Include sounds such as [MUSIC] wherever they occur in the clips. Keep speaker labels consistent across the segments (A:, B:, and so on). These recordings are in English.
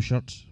A: shirts.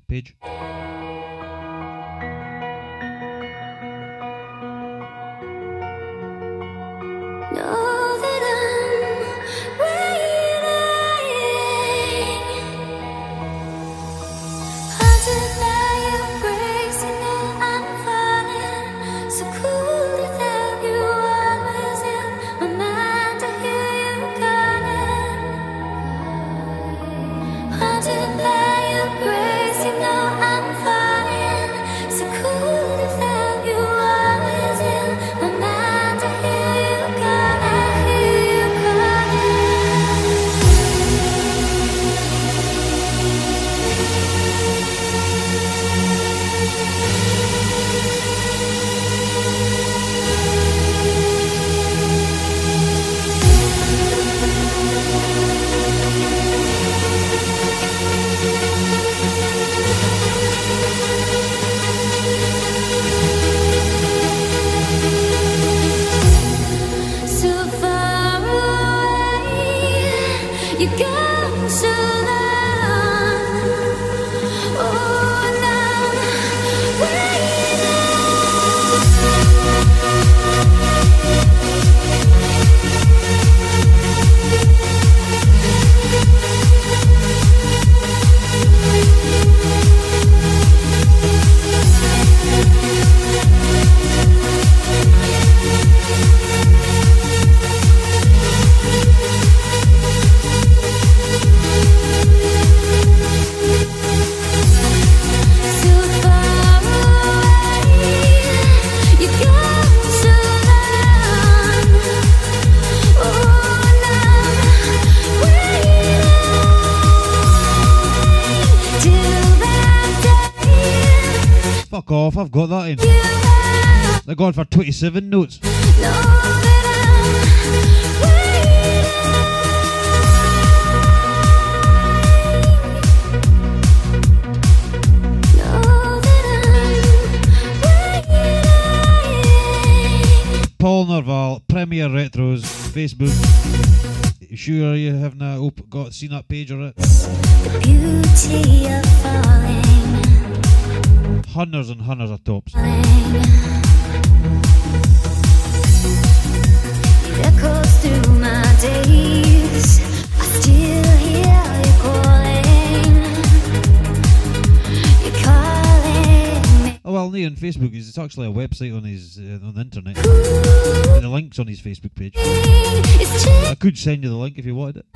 A: have gone for 27 notes. Paul Nerval, Premier Retros, Facebook. Sure you haven't op- got seen that page or it? Hundreds and hundreds of tops.
B: Falling.
A: Oh, on Facebook is it's actually a website on his uh, on the internet. And the link's on his Facebook page. I could send you the link if you wanted it.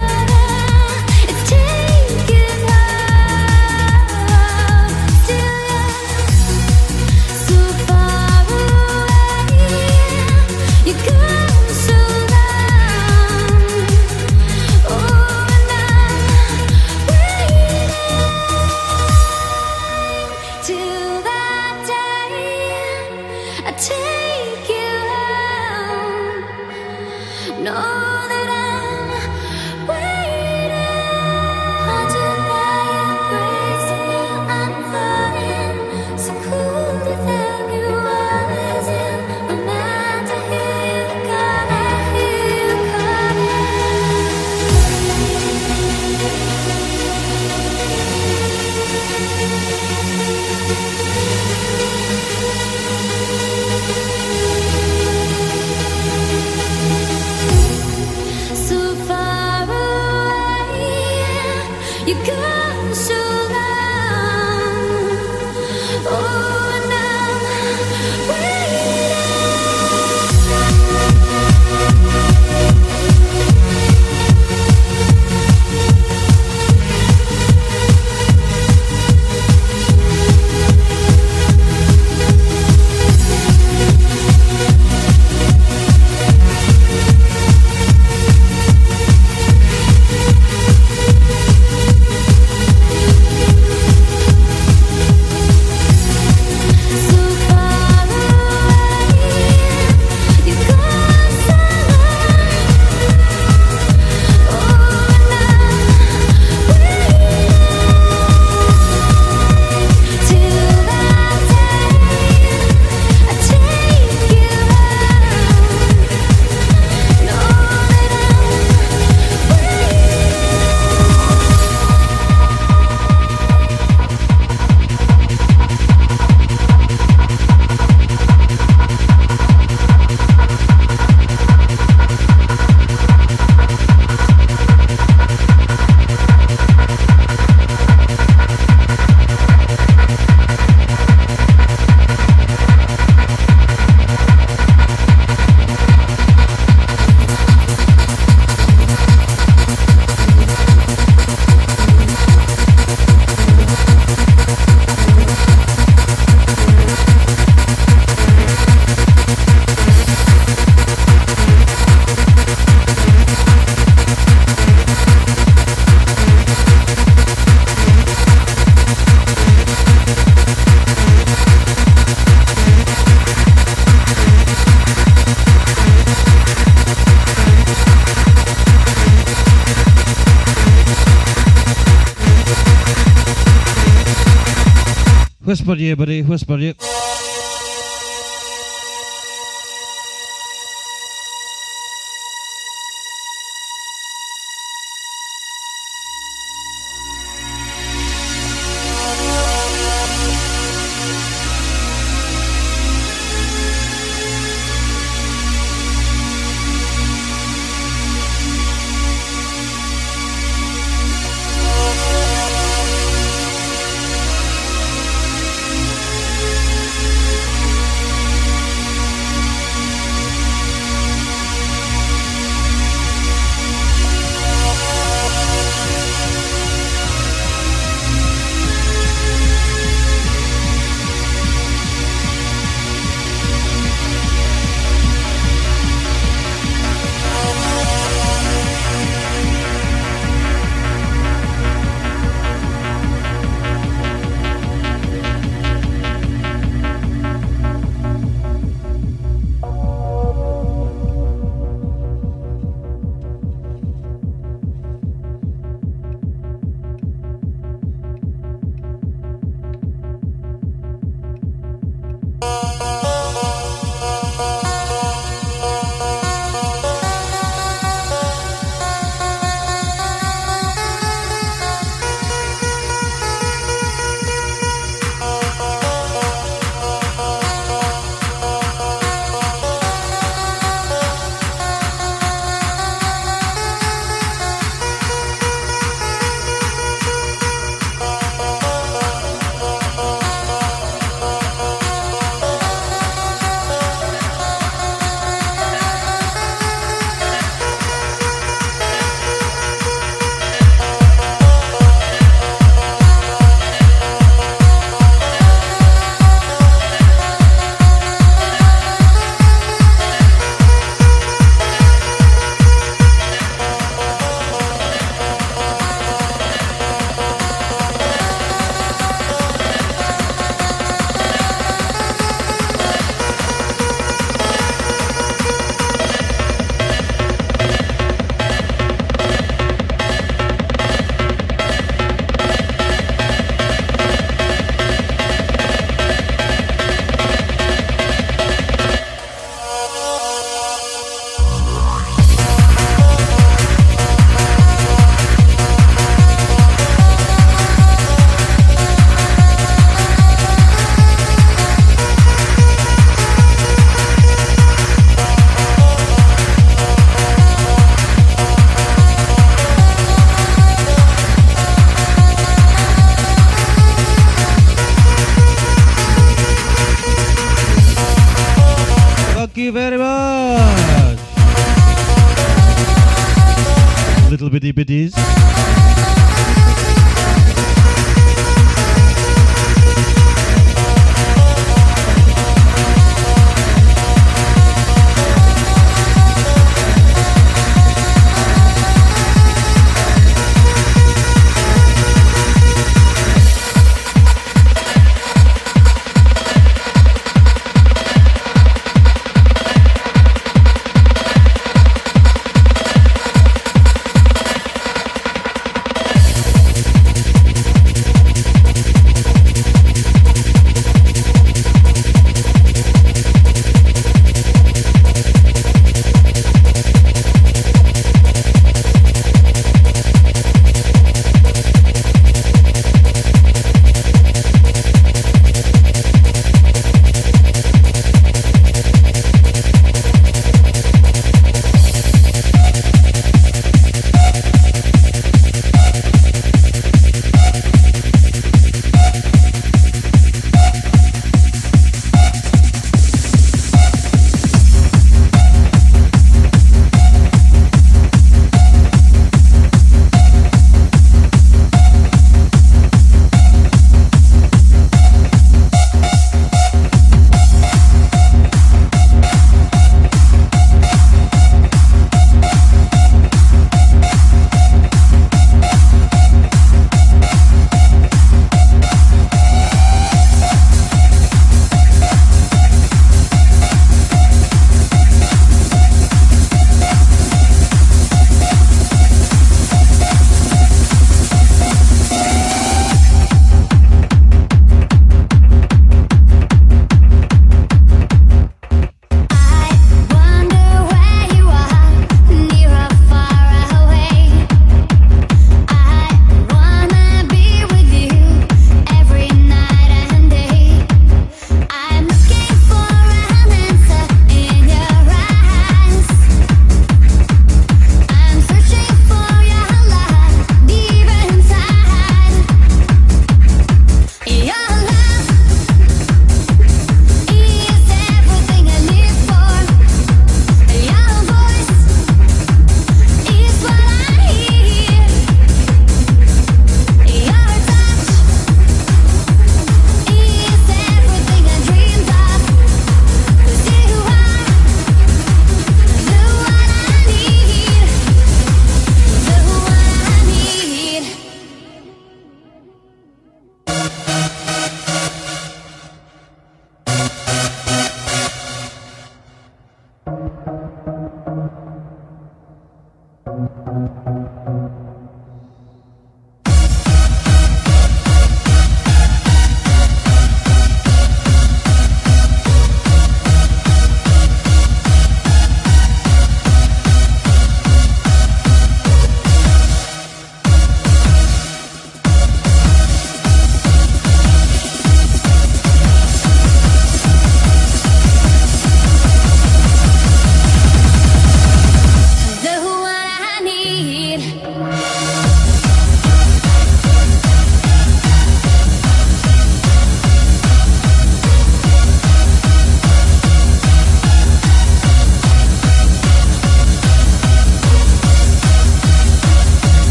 A: Bombardier, buddy. West Bombardier.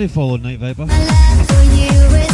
A: Already followed Night Viper.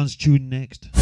B: Trance tune next.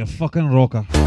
B: Your fucking rocker.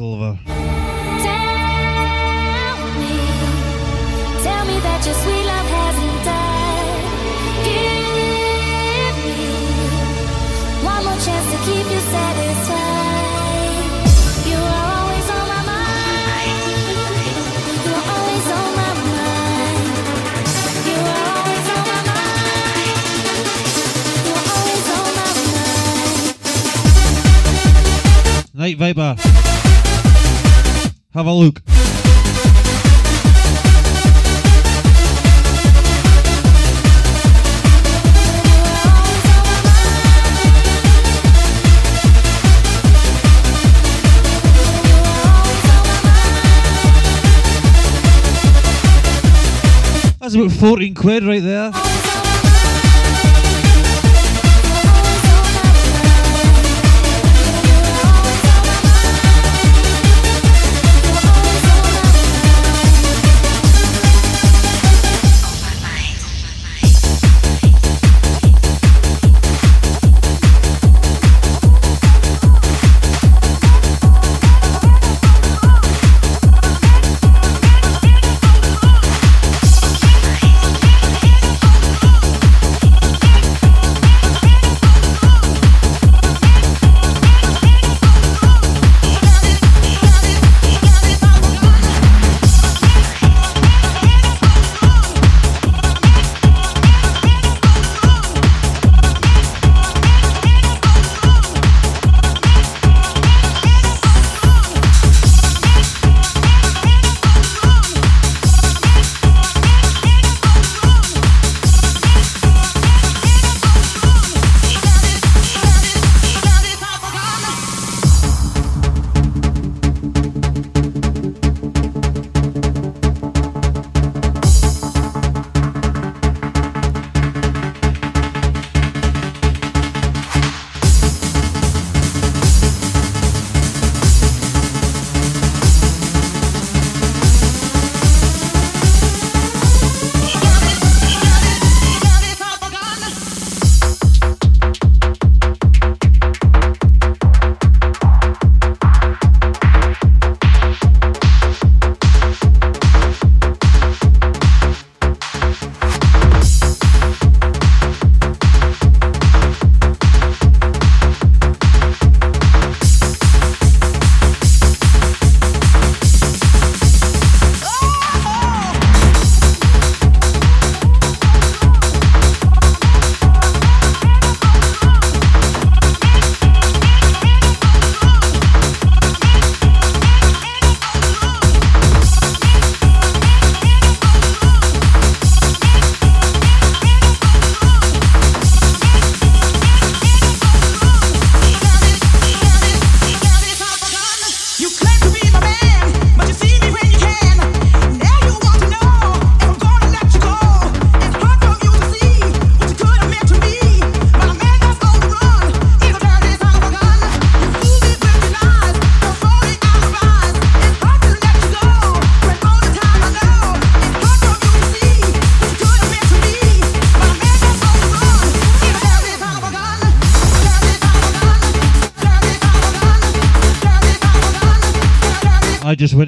A: Silver. quid right there.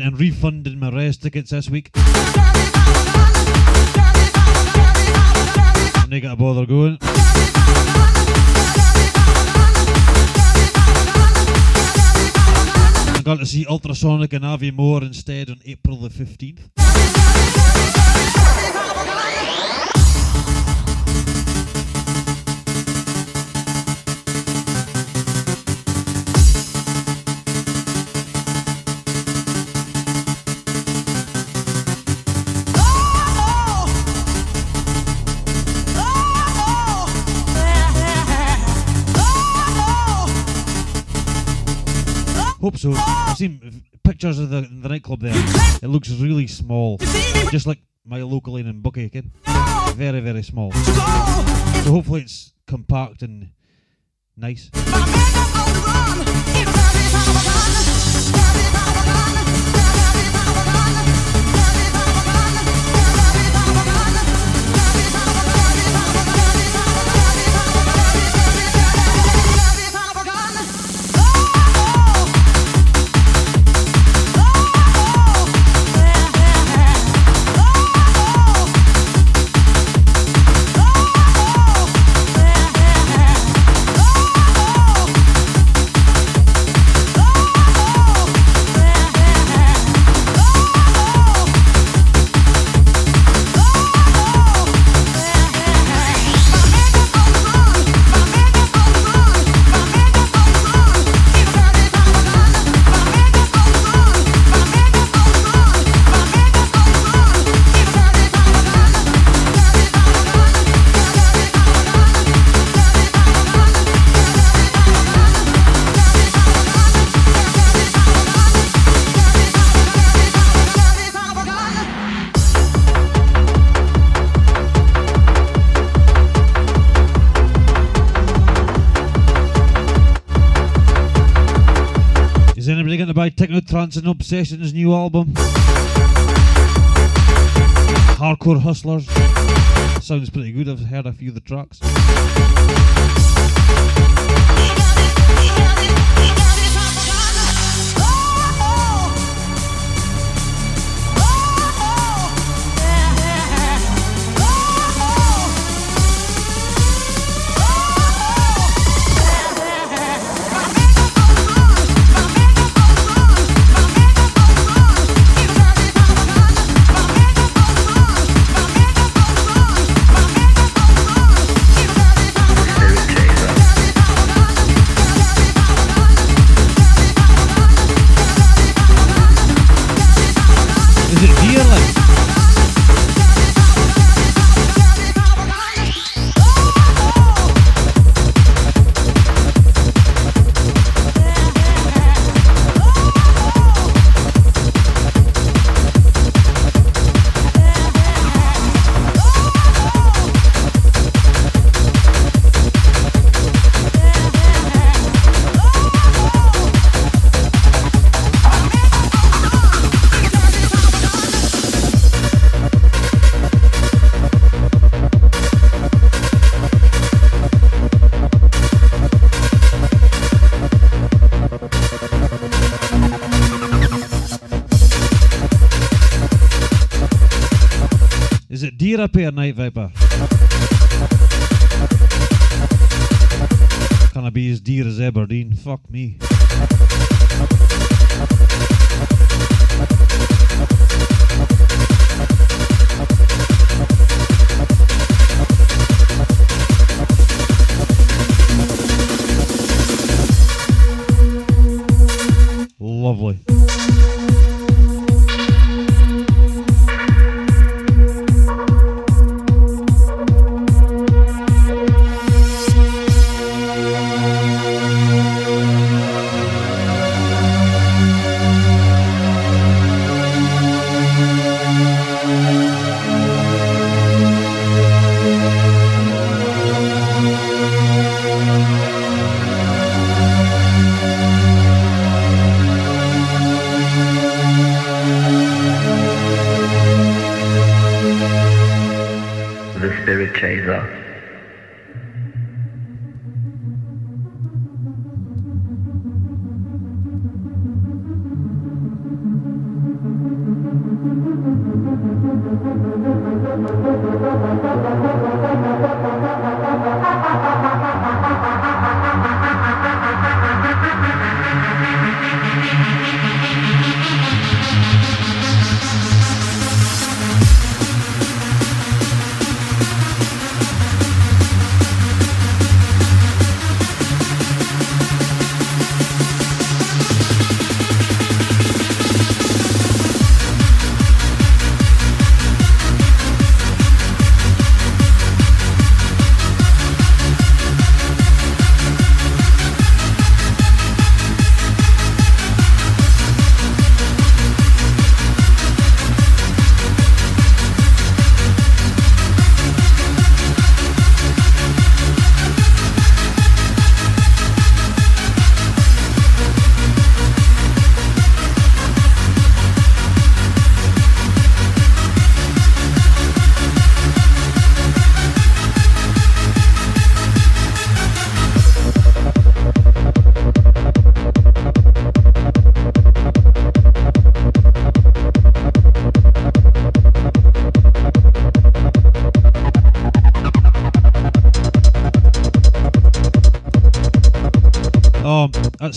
A: and refunding my res tickets this week. I ain't got to bother going. I'm going to see Ultrasonic and Avi Moore instead on April the 15th. pictures of the, the nightclub there. It looks really small, just like my local inn in Buckhaken. Very, very small. So hopefully it's compact and nice.
B: Technotrance and Obsession's new album. Hardcore Hustlers. Sounds pretty good, I've heard a few of the tracks. Up here, Night Viper? Can I be as dear as Aberdeen? Fuck me.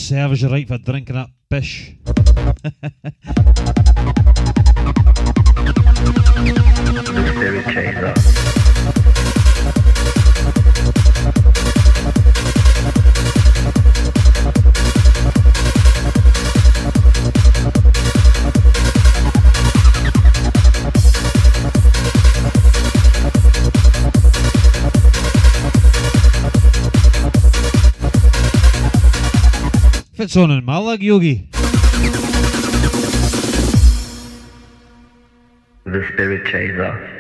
C: Serves you right for drinking that pish.
B: Fits on in my Yogi.
C: The Spirit Chaser.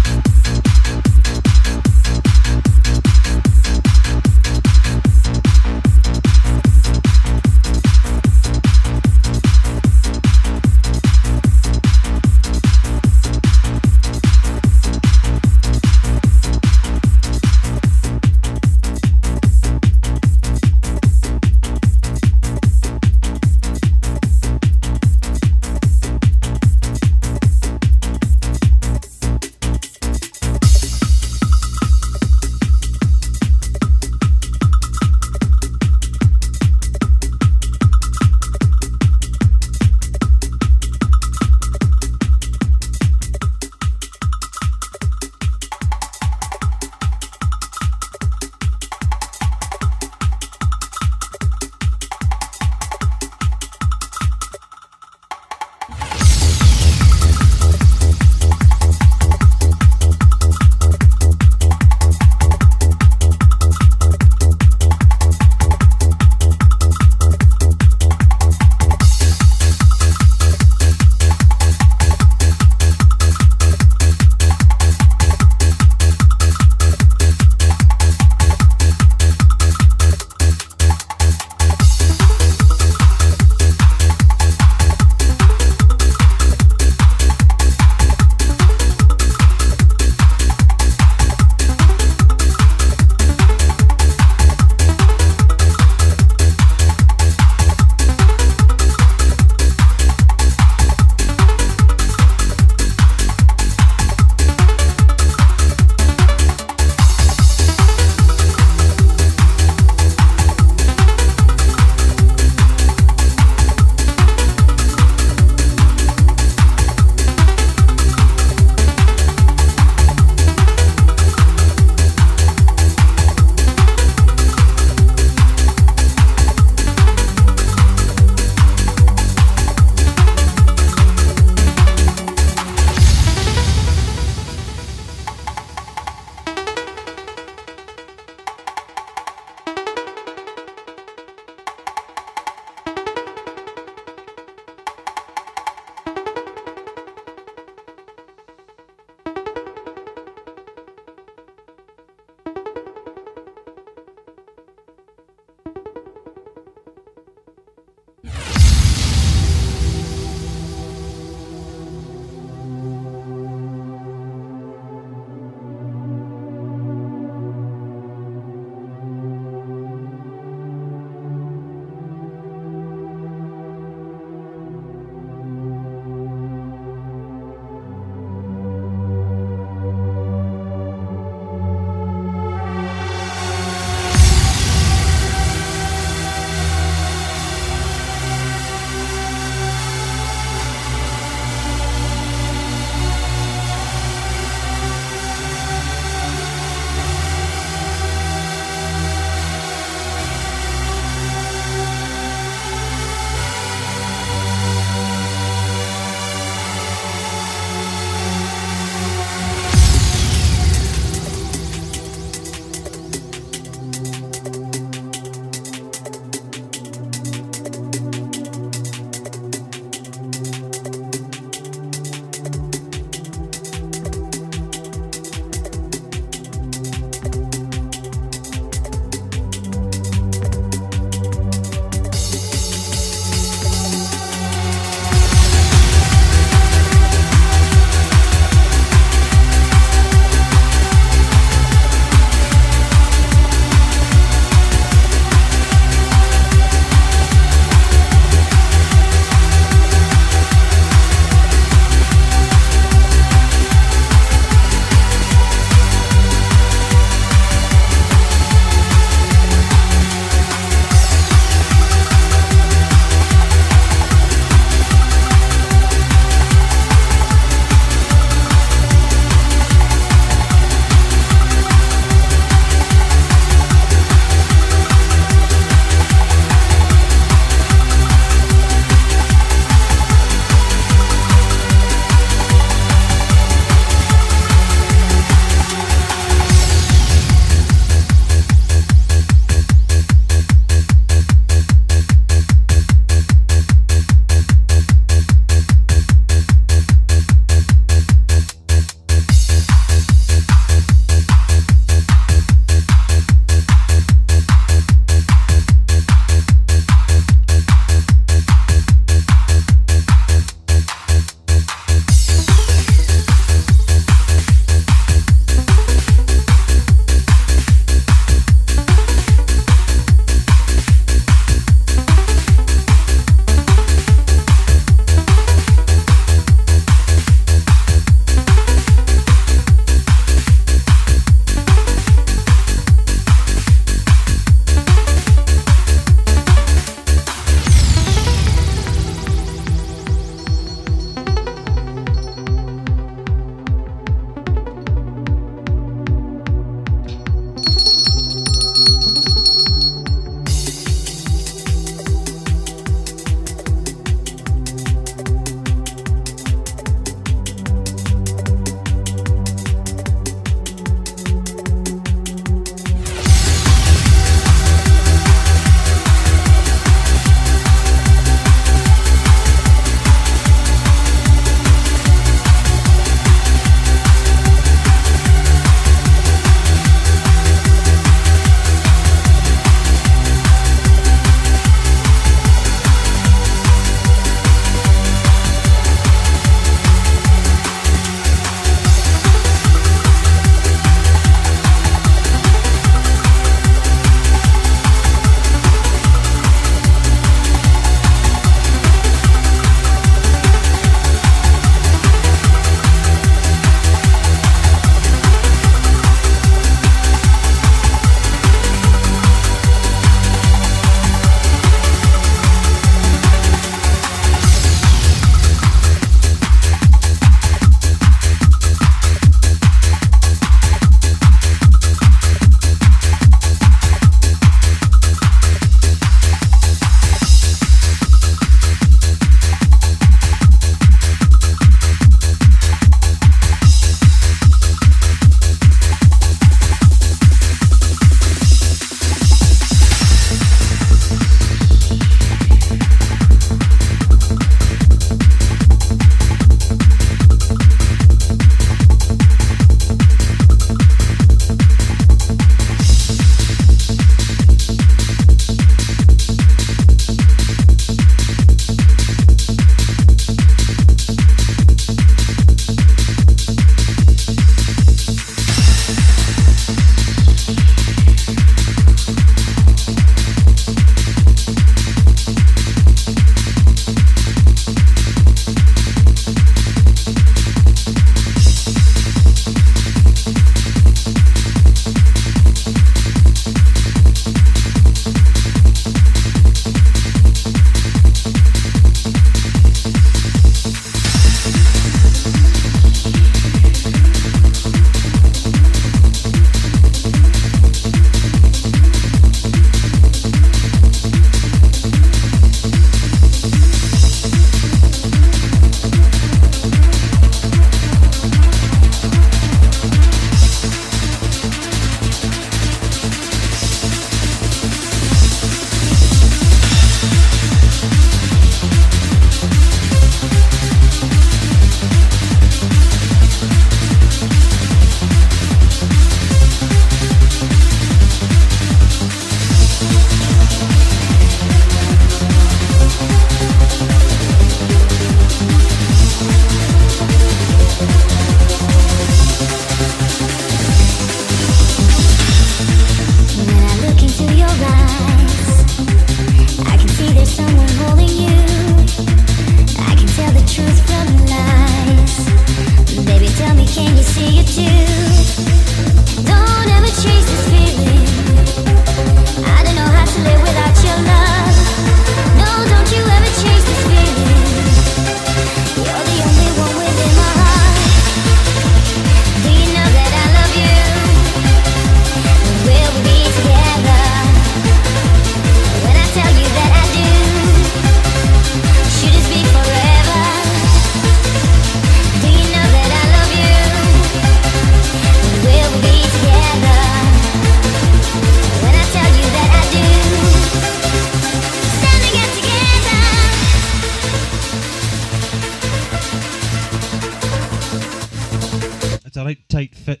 B: Tight fit.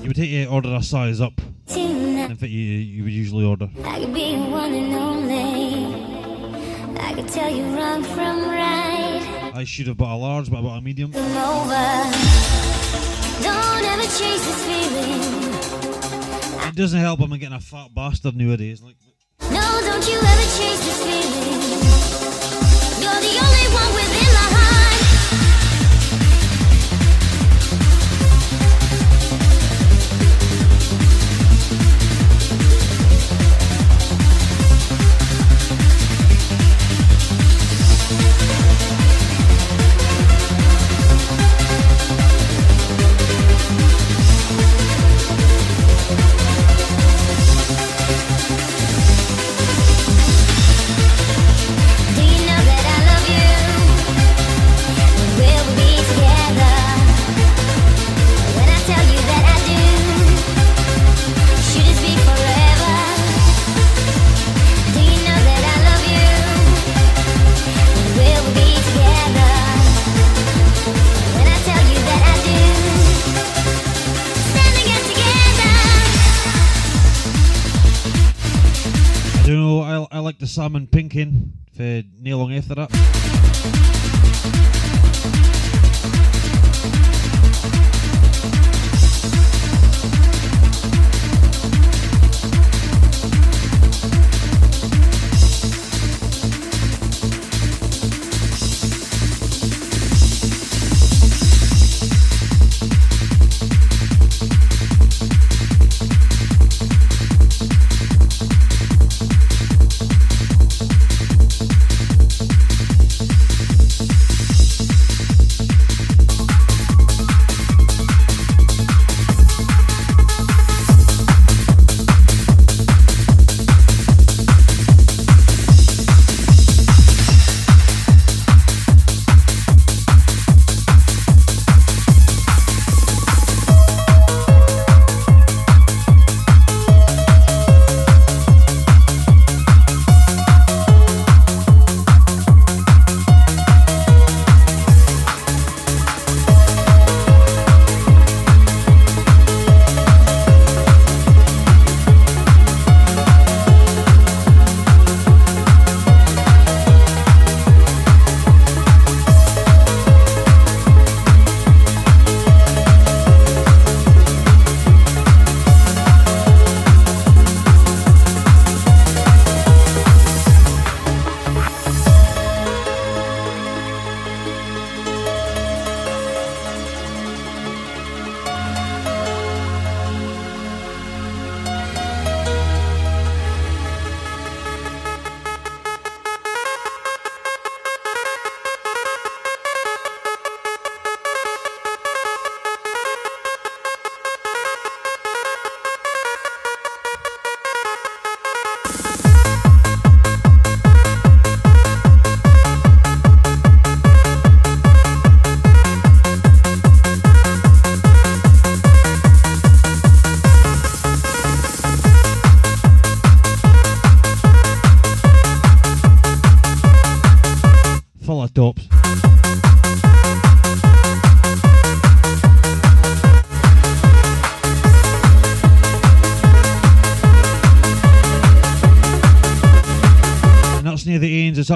B: You would take to order a size up
A: Tonight,
B: than fit you you would usually order.
A: I could be one and only. I could tell you wrong from right.
B: I should have bought a large, but I bought a medium.
A: Come over. Don't ever chase this feeling.
B: It doesn't help I'm getting a fat bastard nowadays. Like,
A: No, don't you ever chase this feeling. The only one within
B: Salmon pinking for nail long after that.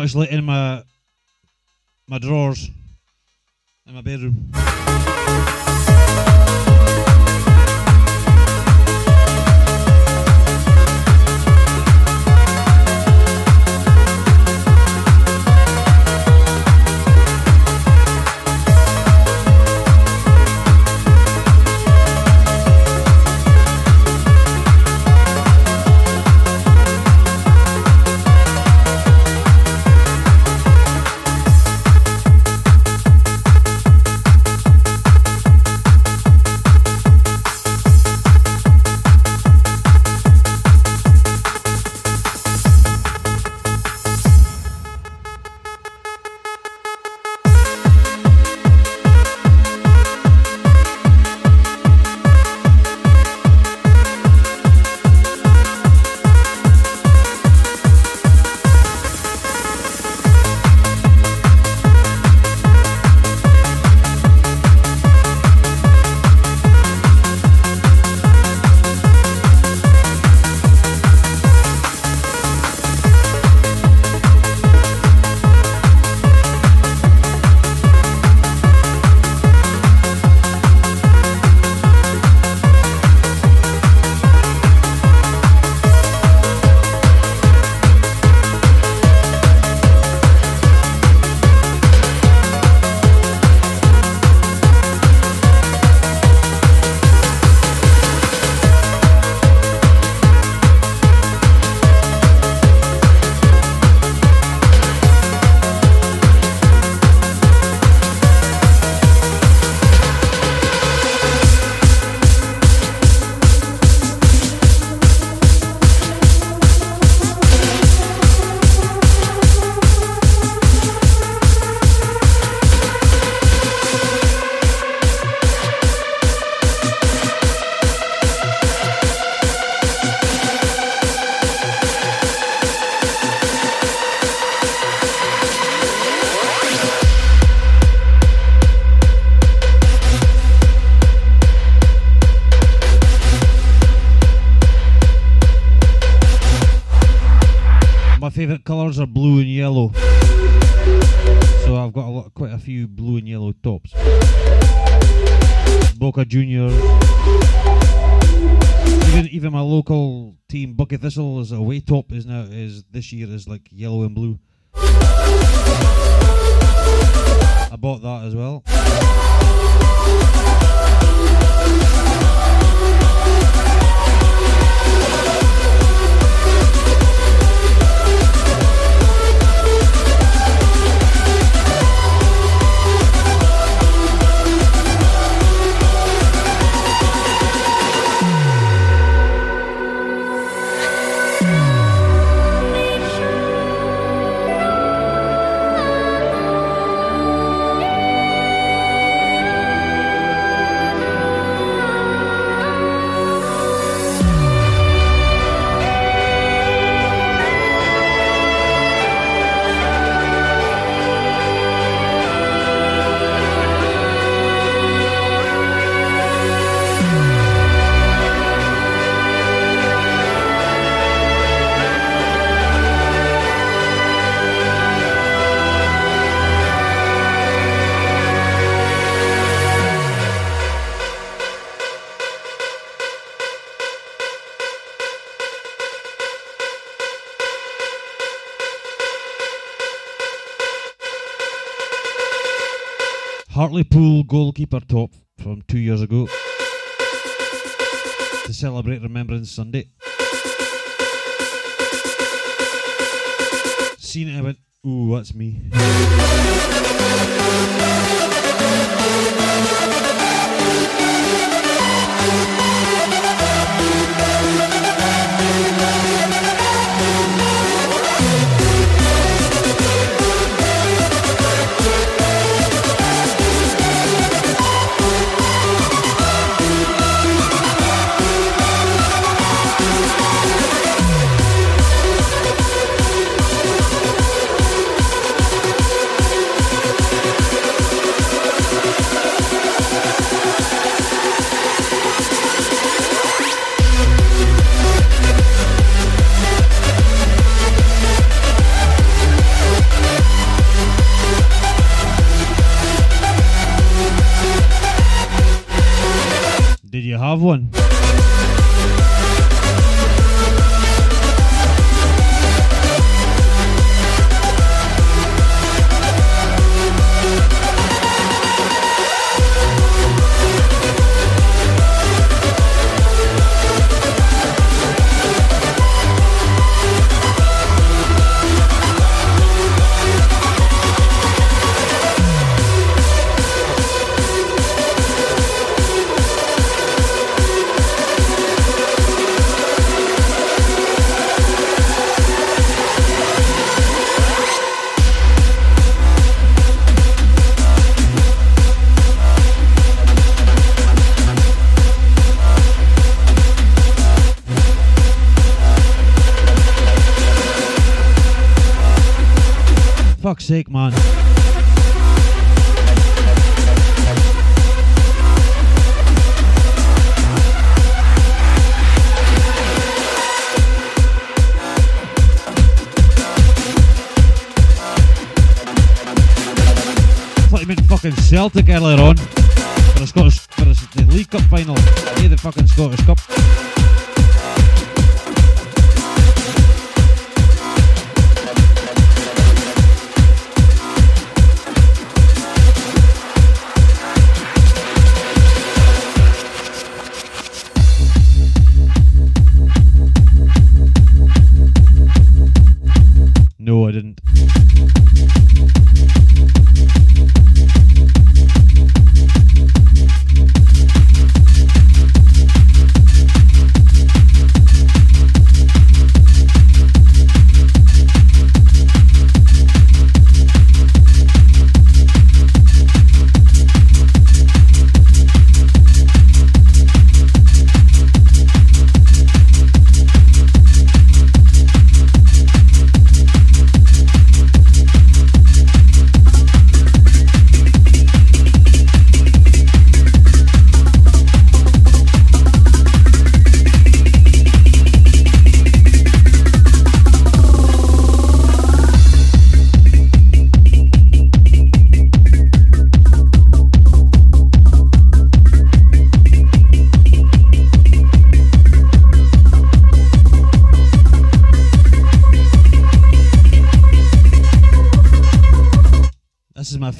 B: Actually in my my drawers favourite colours are blue and yellow. So I've got a lot, quite a few blue and yellow tops. Boca Juniors. Even even my local team Buckie Thistle is away top is now is this year is like yellow and blue. I bought that as well. Hartlepool goalkeeper top from two years ago to celebrate Remembrance Sunday. Seen it, I went, ooh, that's me. One? Sake, man. Fucking Celtic earlier on for the Scottish for the, League Cup final. Hey, the fucking Scottish Cup.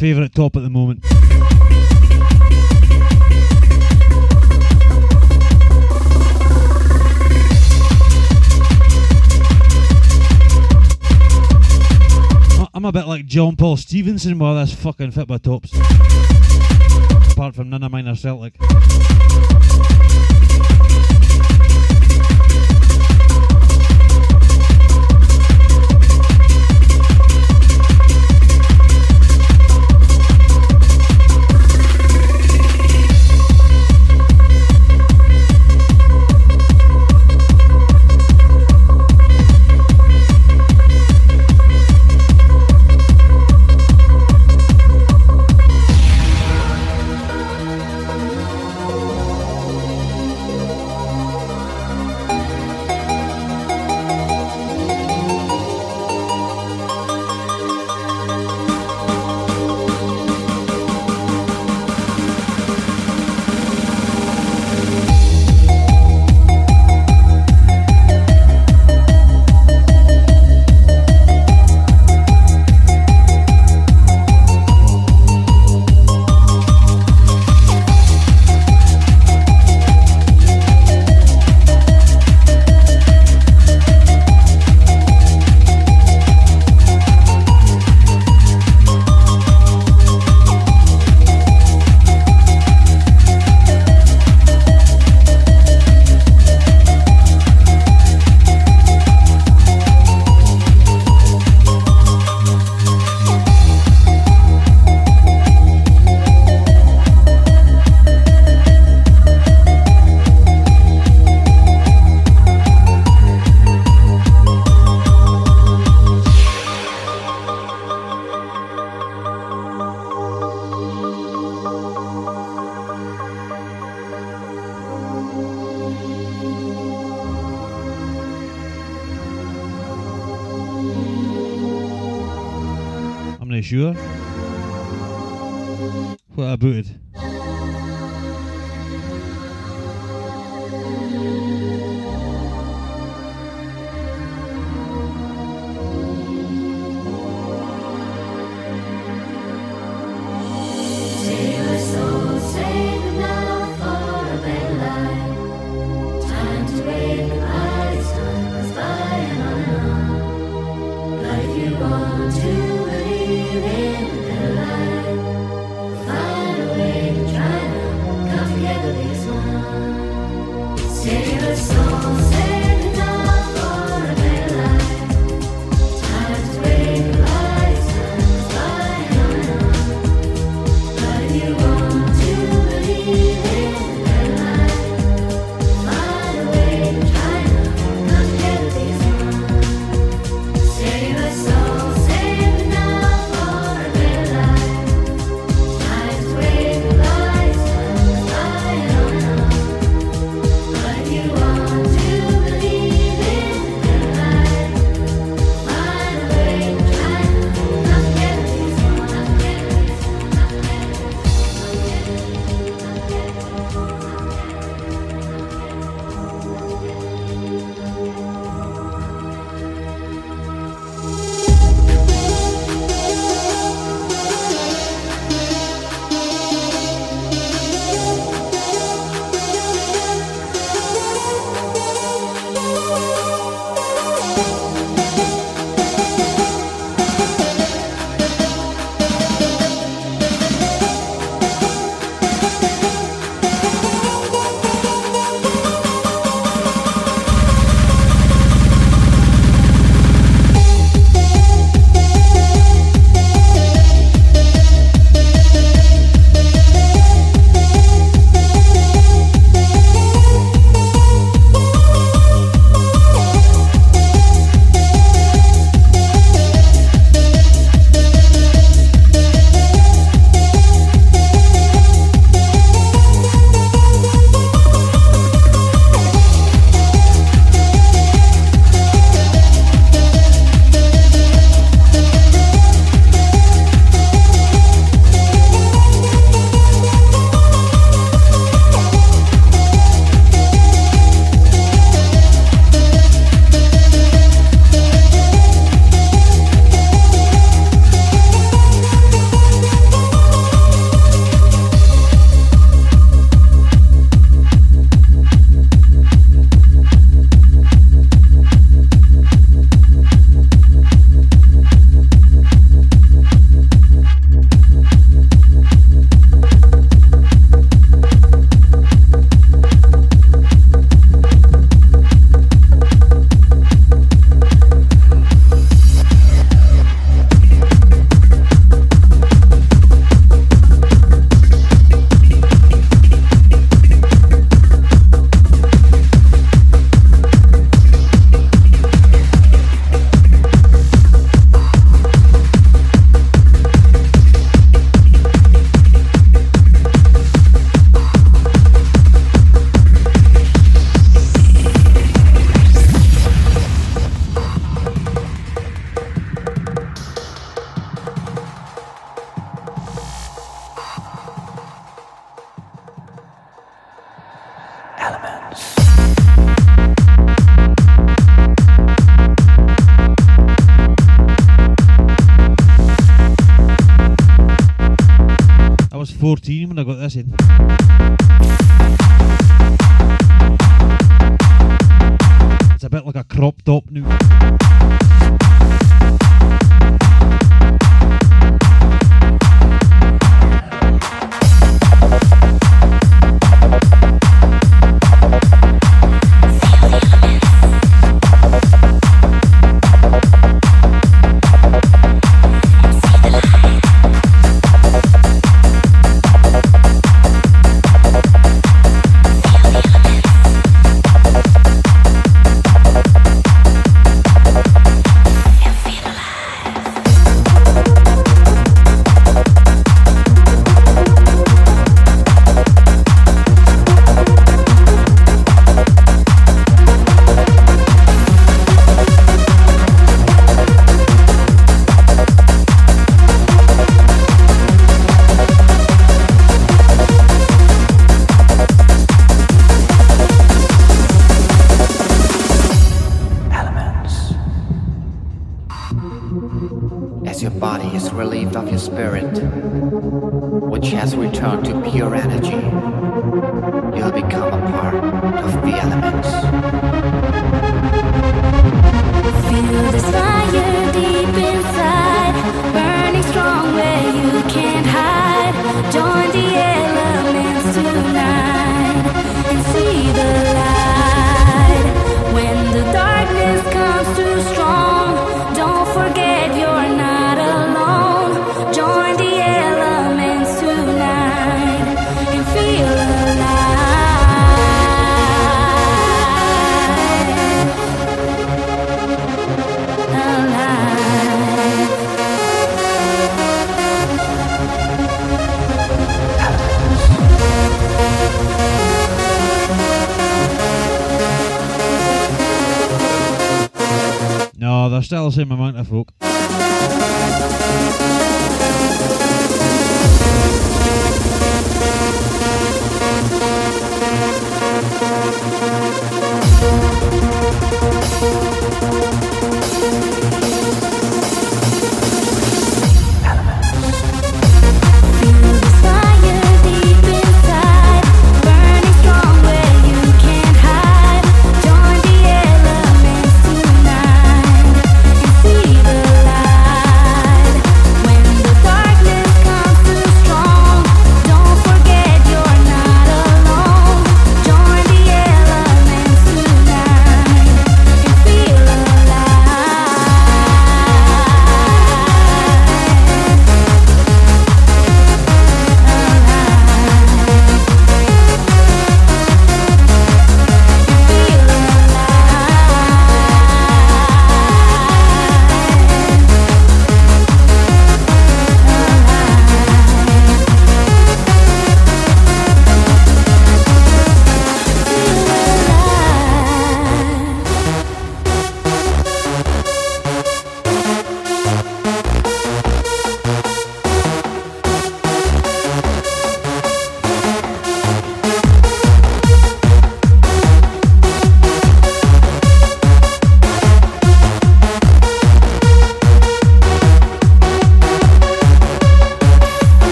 A: Favourite top at the moment. I'm a bit like John Paul Stevenson with this fucking fit by tops. Apart from none of mine are Celtic.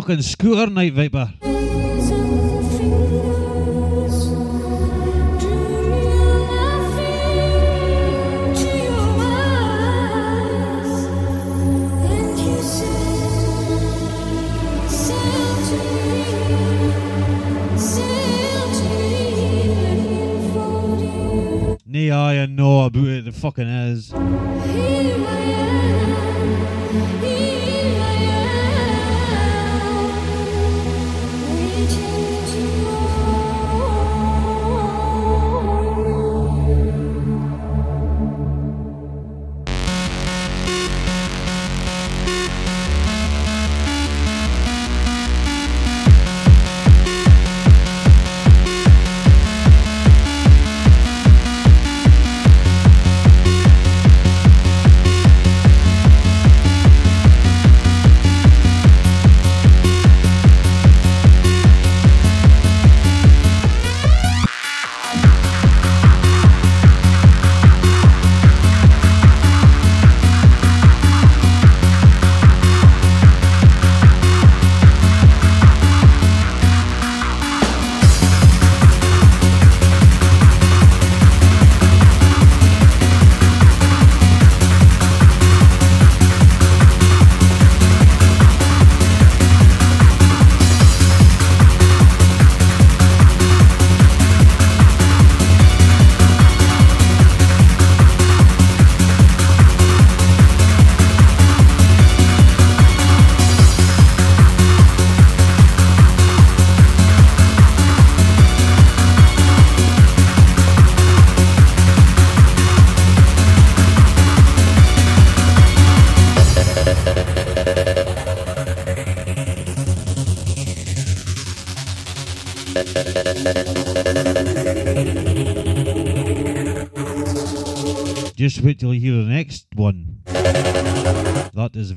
A: fucking scooter, Night Viper. Nay, I know about it, the fucking is.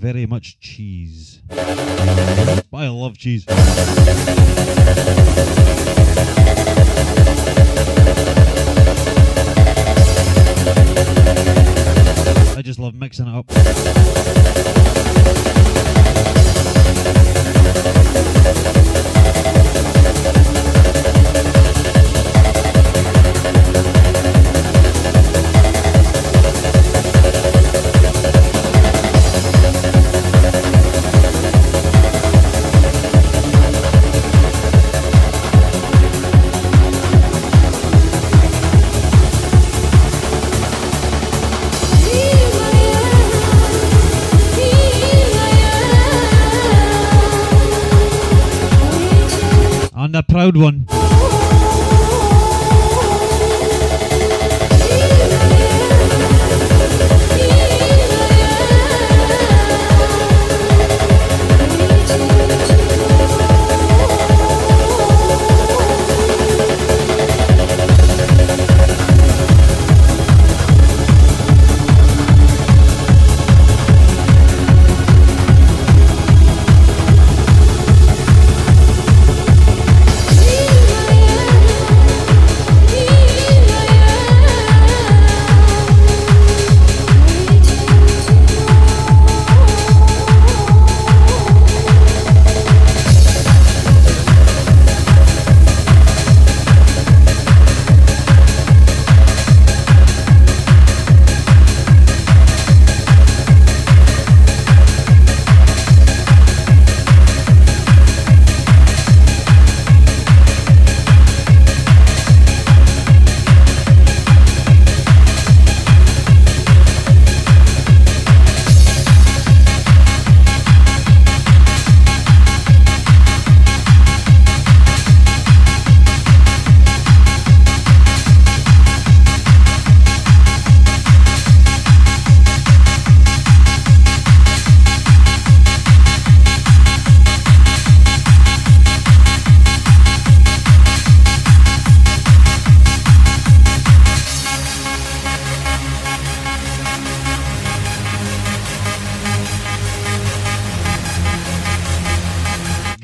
A: very much cheese. But I love cheese.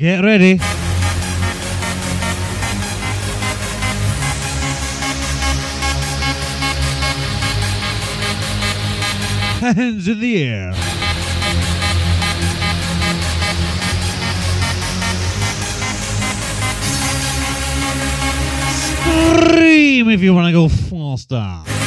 A: Get ready. [LAUGHS] Hands in the air. Scream if you want to go faster.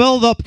A: build up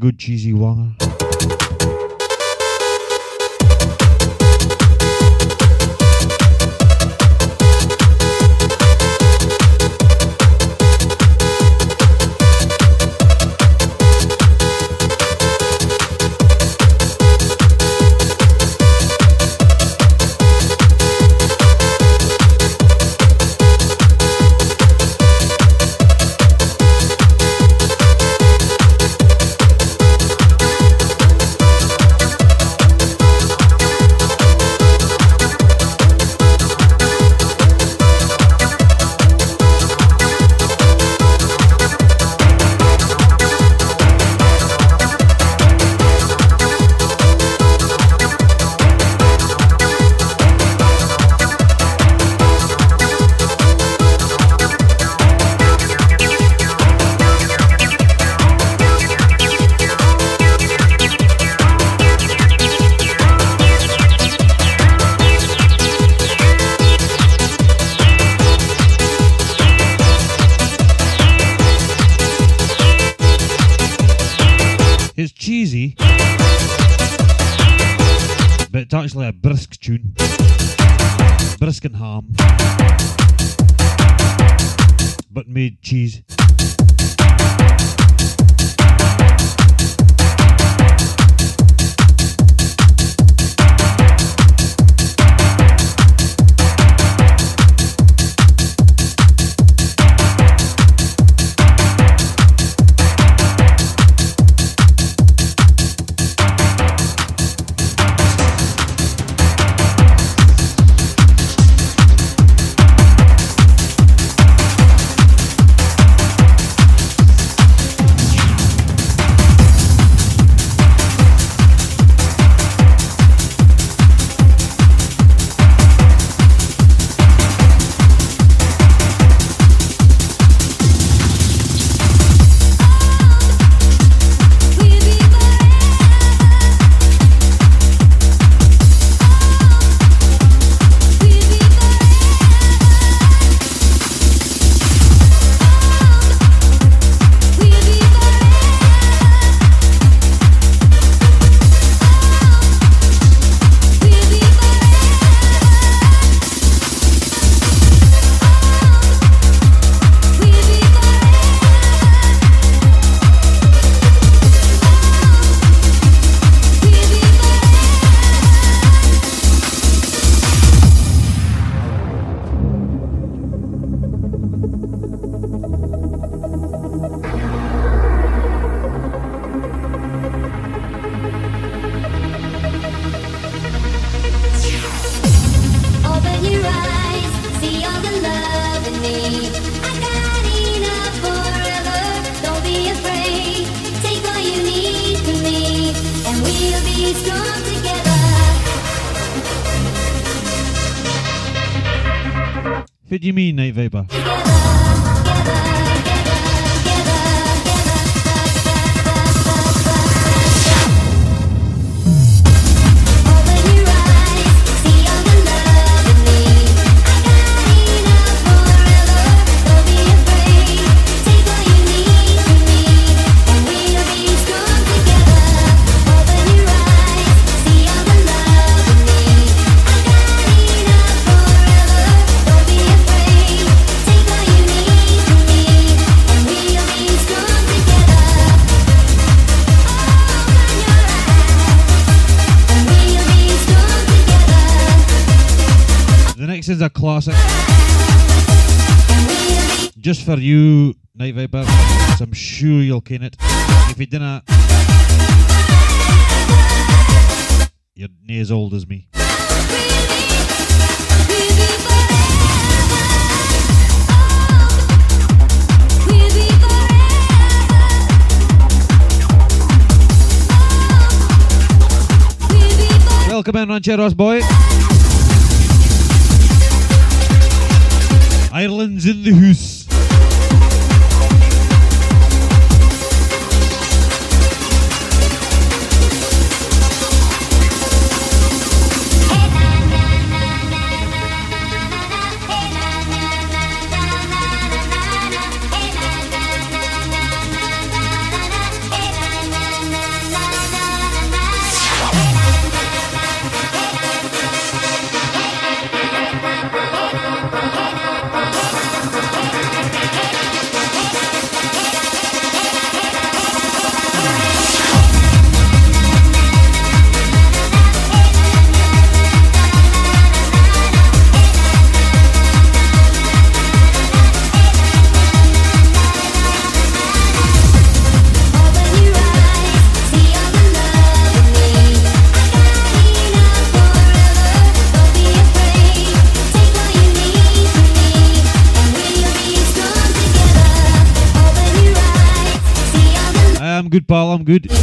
A: good cheesy one. a brisk tune. Brisk and ham. But made cheese.
B: in
A: it. If you didn't, you're near as old as me. Welcome in, Rancheros boy. Ireland's in the house. Pal. I'm good.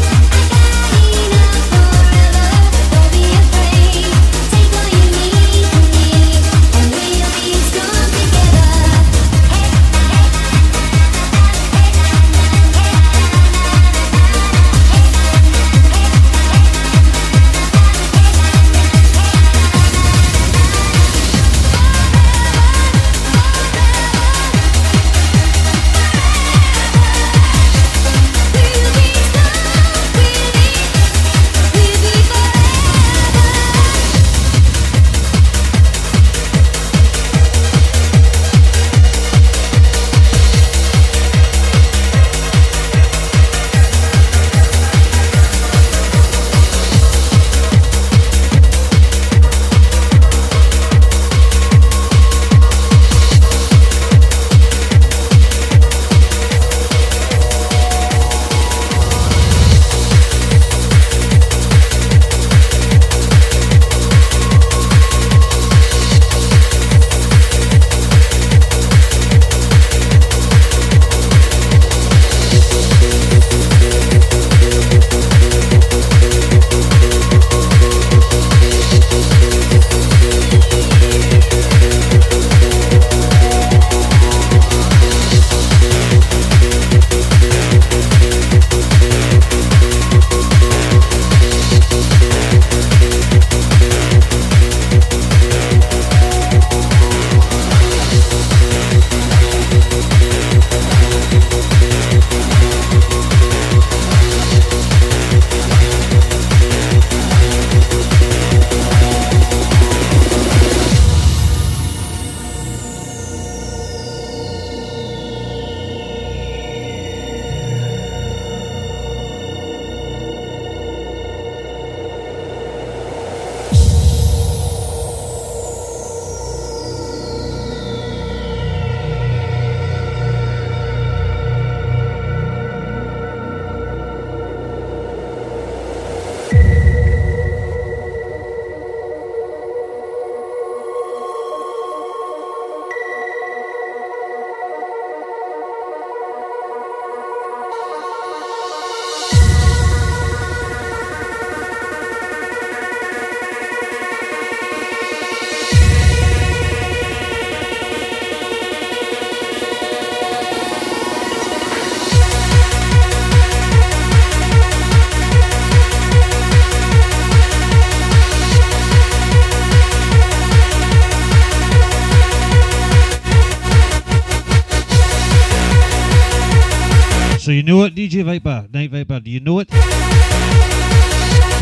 A: It, DJ Viper, Night Viper. Do you know it?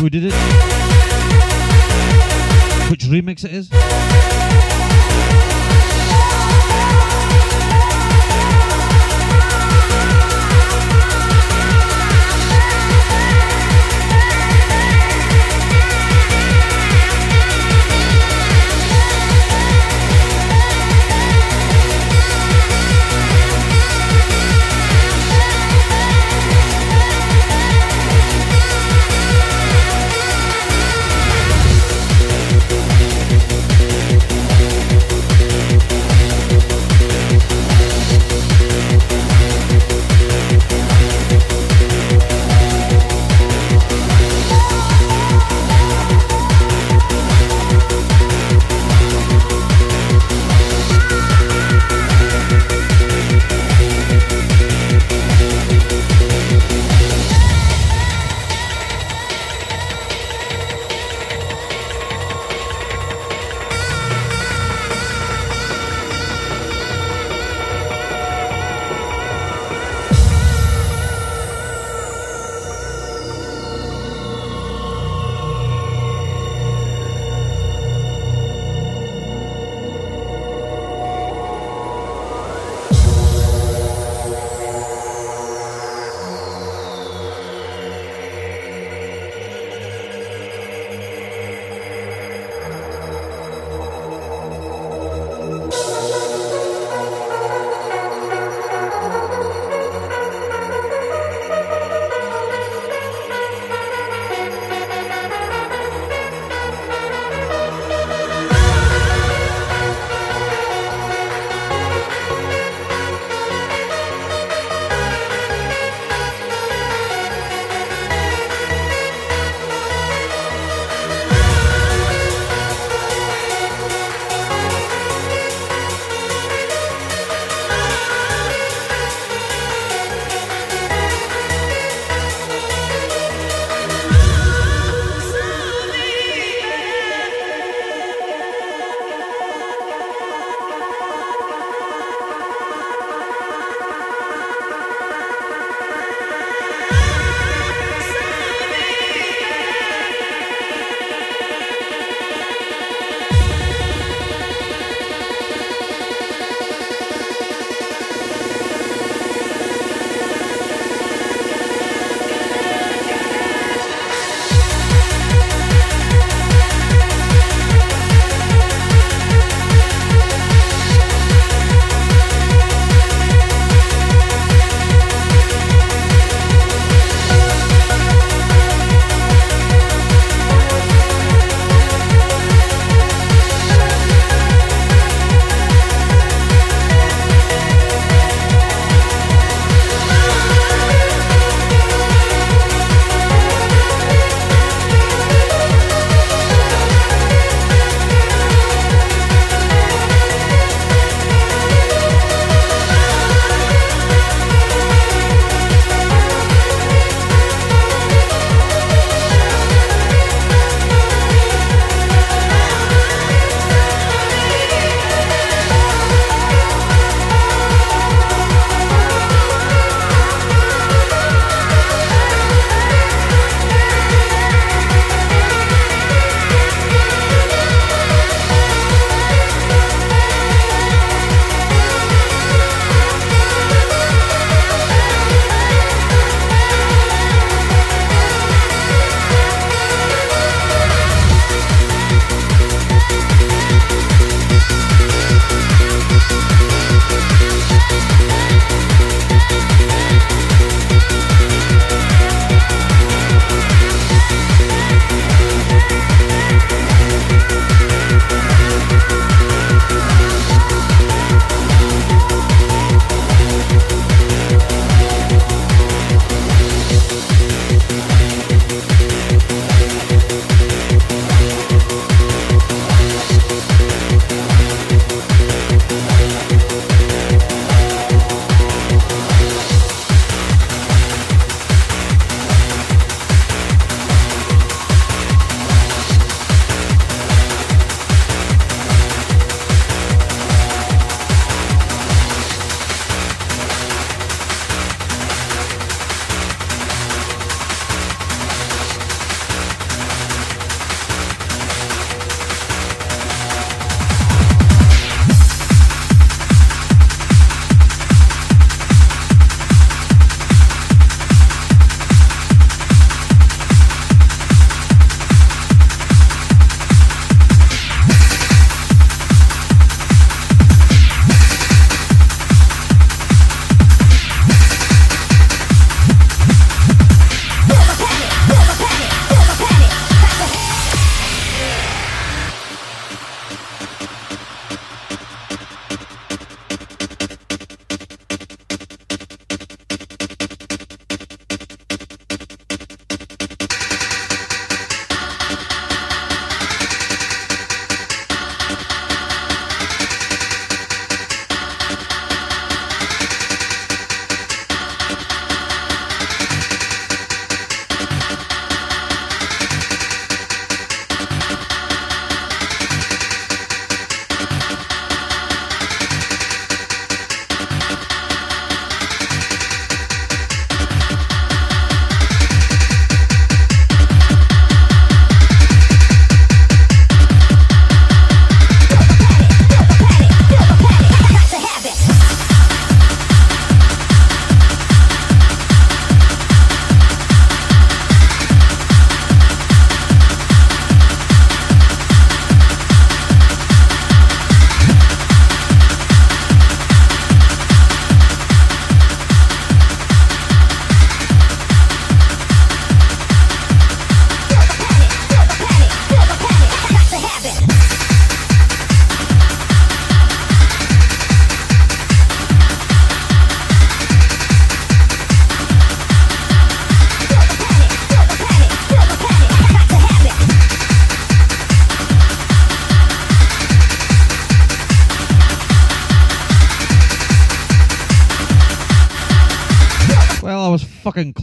A: Who did it? Which remix it is?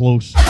B: Close.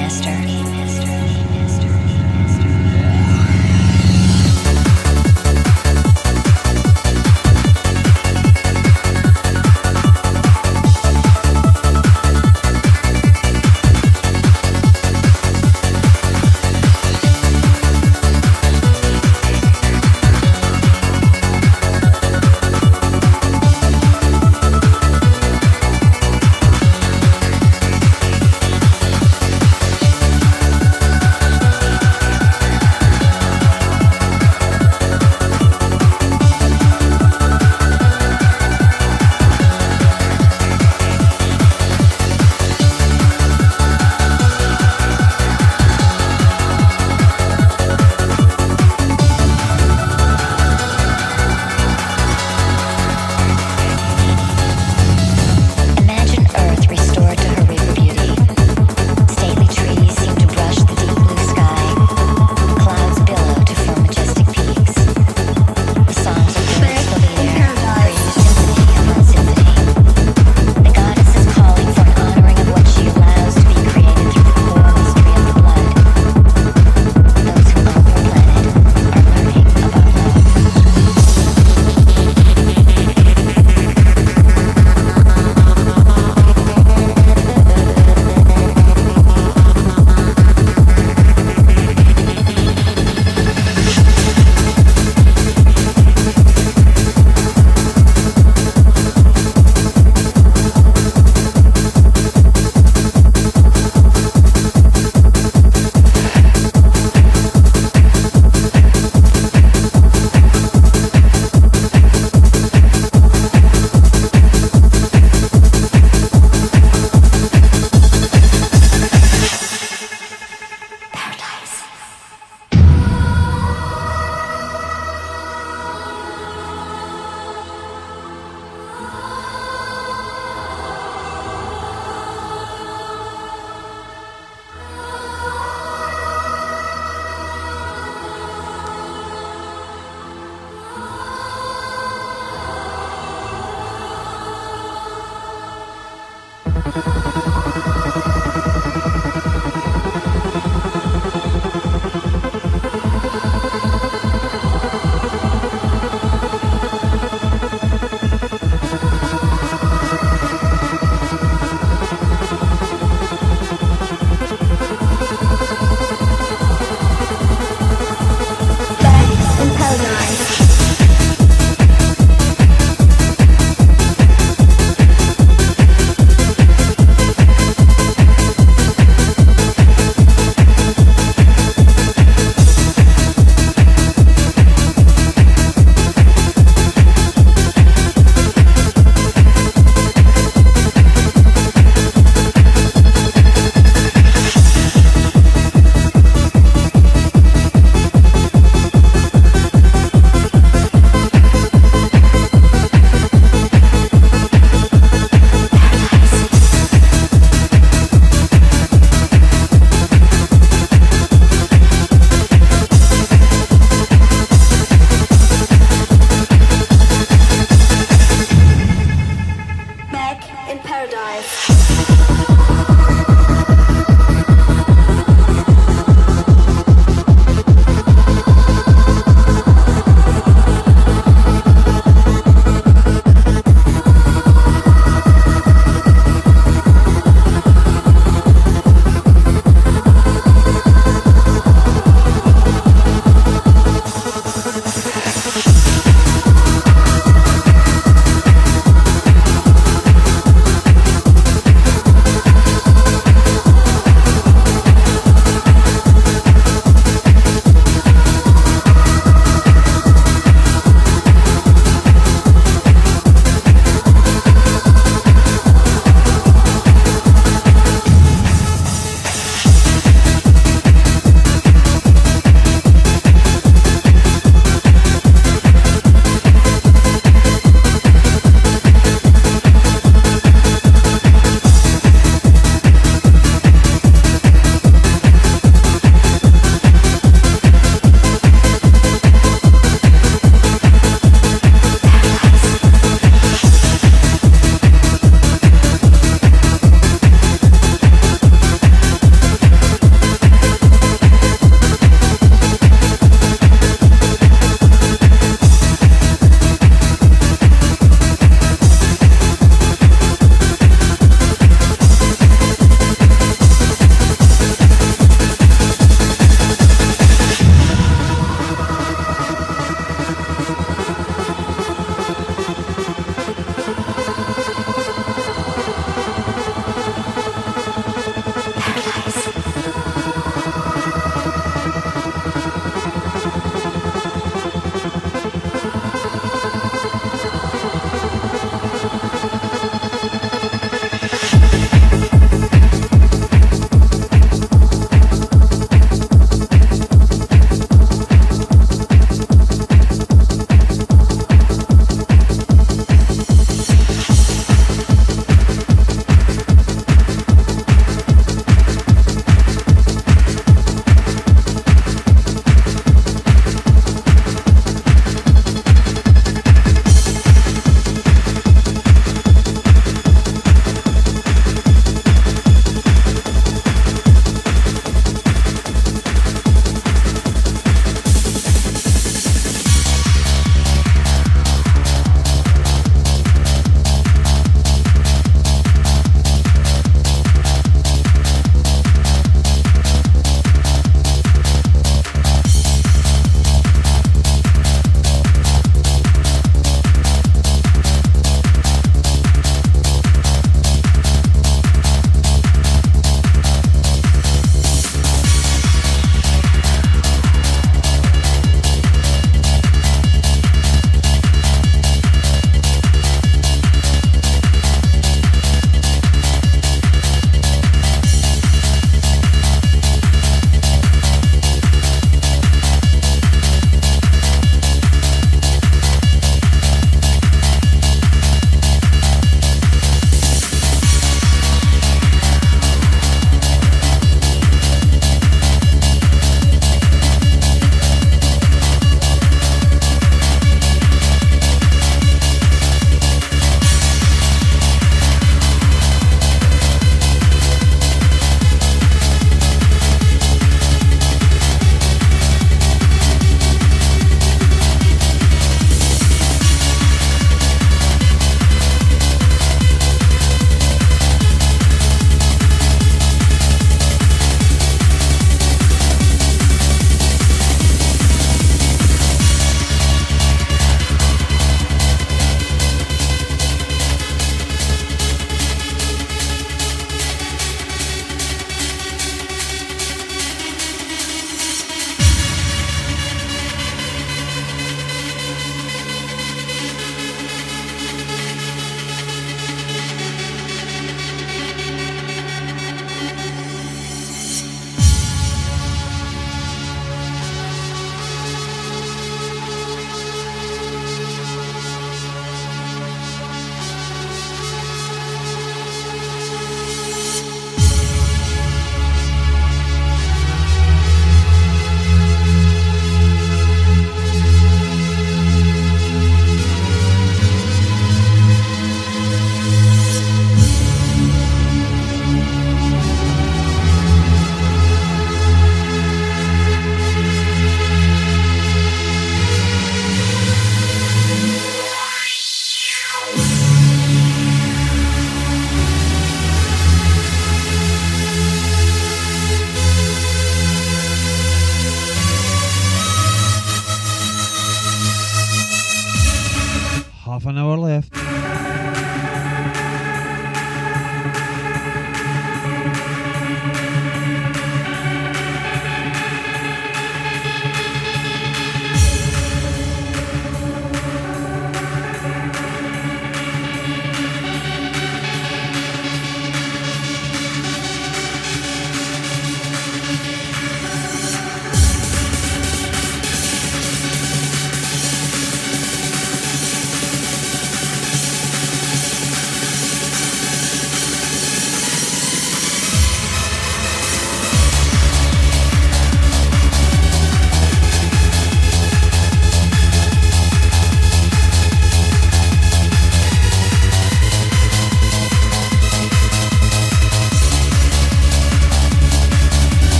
D: Master.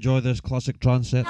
B: enjoy this classic trance set.